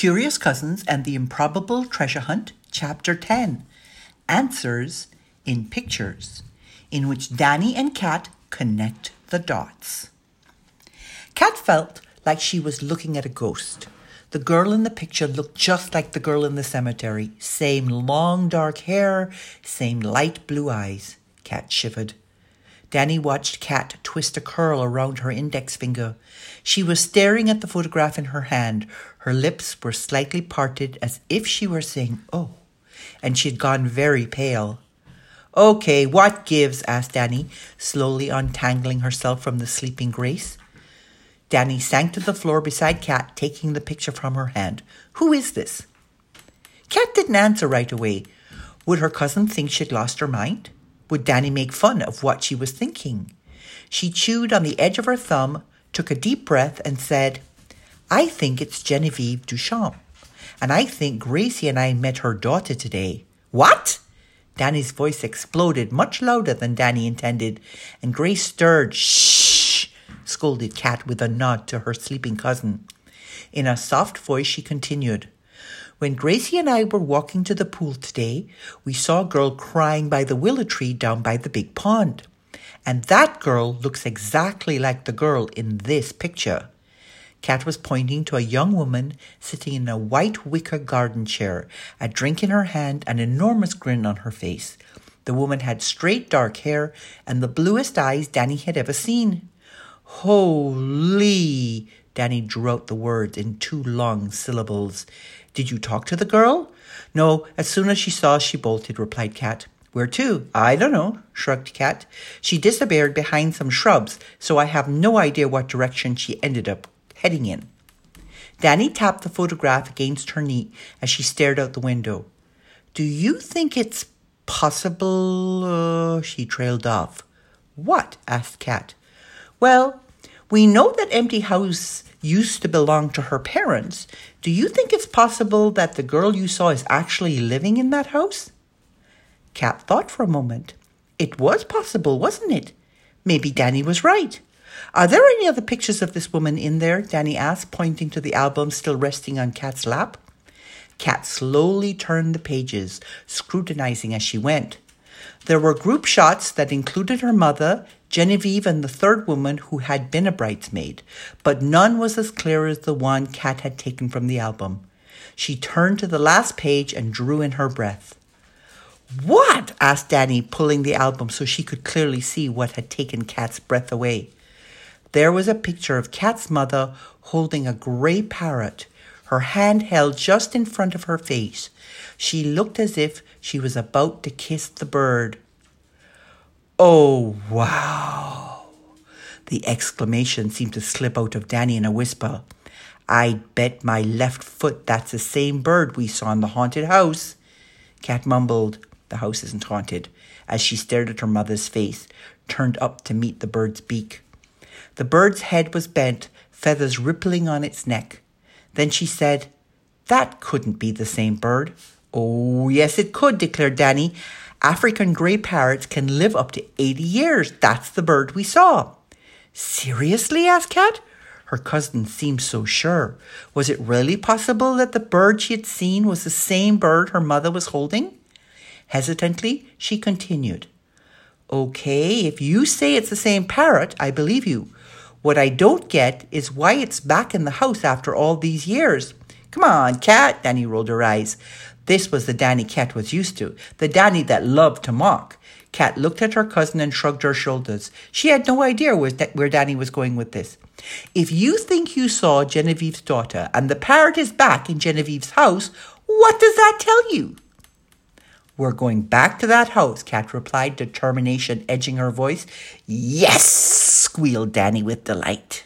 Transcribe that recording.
Curious Cousins and the Improbable Treasure Hunt, Chapter 10 Answers in Pictures, in which Danny and Kat connect the dots. Kat felt like she was looking at a ghost. The girl in the picture looked just like the girl in the cemetery. Same long dark hair, same light blue eyes. Kat shivered. Danny watched Kat twist a curl around her index finger. She was staring at the photograph in her hand. Her lips were slightly parted as if she were saying, Oh, and she had gone very pale. Okay, what gives? asked Danny, slowly untangling herself from the sleeping Grace. Danny sank to the floor beside Kat, taking the picture from her hand. Who is this? Kat didn't answer right away. Would her cousin think she'd lost her mind? Would Danny make fun of what she was thinking? She chewed on the edge of her thumb, took a deep breath, and said, I think it's Genevieve Duchamp. And I think Gracie and I met her daughter today. What? Danny's voice exploded much louder than Danny intended, and Grace stirred. Shh! scolded Kat with a nod to her sleeping cousin. In a soft voice, she continued, when Gracie and I were walking to the pool today, we saw a girl crying by the willow tree down by the big pond. And that girl looks exactly like the girl in this picture. Kat was pointing to a young woman sitting in a white wicker garden chair, a drink in her hand, an enormous grin on her face. The woman had straight dark hair and the bluest eyes Danny had ever seen. Holy! Danny drew out the words in two long syllables. Did you talk to the girl? No, as soon as she saw us, she bolted, replied Kat. Where to? I don't know, shrugged Kat. She disappeared behind some shrubs, so I have no idea what direction she ended up heading in. Danny tapped the photograph against her knee as she stared out the window. Do you think it's possible? Uh, she trailed off. What? asked Kat. Well, we know that empty house used to belong to her parents. Do you think it's possible that the girl you saw is actually living in that house? Kat thought for a moment. It was possible, wasn't it? Maybe Danny was right. Are there any other pictures of this woman in there? Danny asked, pointing to the album still resting on Kat's lap. Kat slowly turned the pages, scrutinizing as she went. There were group shots that included her mother, Genevieve, and the third woman who had been a bridesmaid, but none was as clear as the one Kat had taken from the album. She turned to the last page and drew in her breath. What? asked Danny, pulling the album so she could clearly see what had taken Kat's breath away. There was a picture of Kat's mother holding a grey parrot, her hand held just in front of her face. She looked as if she was about to kiss the bird. Oh, wow! The exclamation seemed to slip out of Danny in a whisper. I'd bet my left foot that's the same bird we saw in the haunted house. Kat mumbled, The house isn't haunted, as she stared at her mother's face, turned up to meet the bird's beak. The bird's head was bent, feathers rippling on its neck. Then she said, That couldn't be the same bird. Oh, yes, it could, declared Danny. African grey parrots can live up to 80 years. That's the bird we saw. Seriously? asked Kat. Her cousin seemed so sure. Was it really possible that the bird she had seen was the same bird her mother was holding? Hesitantly, she continued. Okay, if you say it's the same parrot, I believe you. What I don't get is why it's back in the house after all these years. Come on, Kat, Danny rolled her eyes. This was the Danny Kat was used to, the Danny that loved to mock. Kat looked at her cousin and shrugged her shoulders. She had no idea where Danny was going with this. If you think you saw Genevieve's daughter and the parrot is back in Genevieve's house, what does that tell you? We're going back to that house, Kat replied, determination edging her voice. Yes, squealed Danny with delight.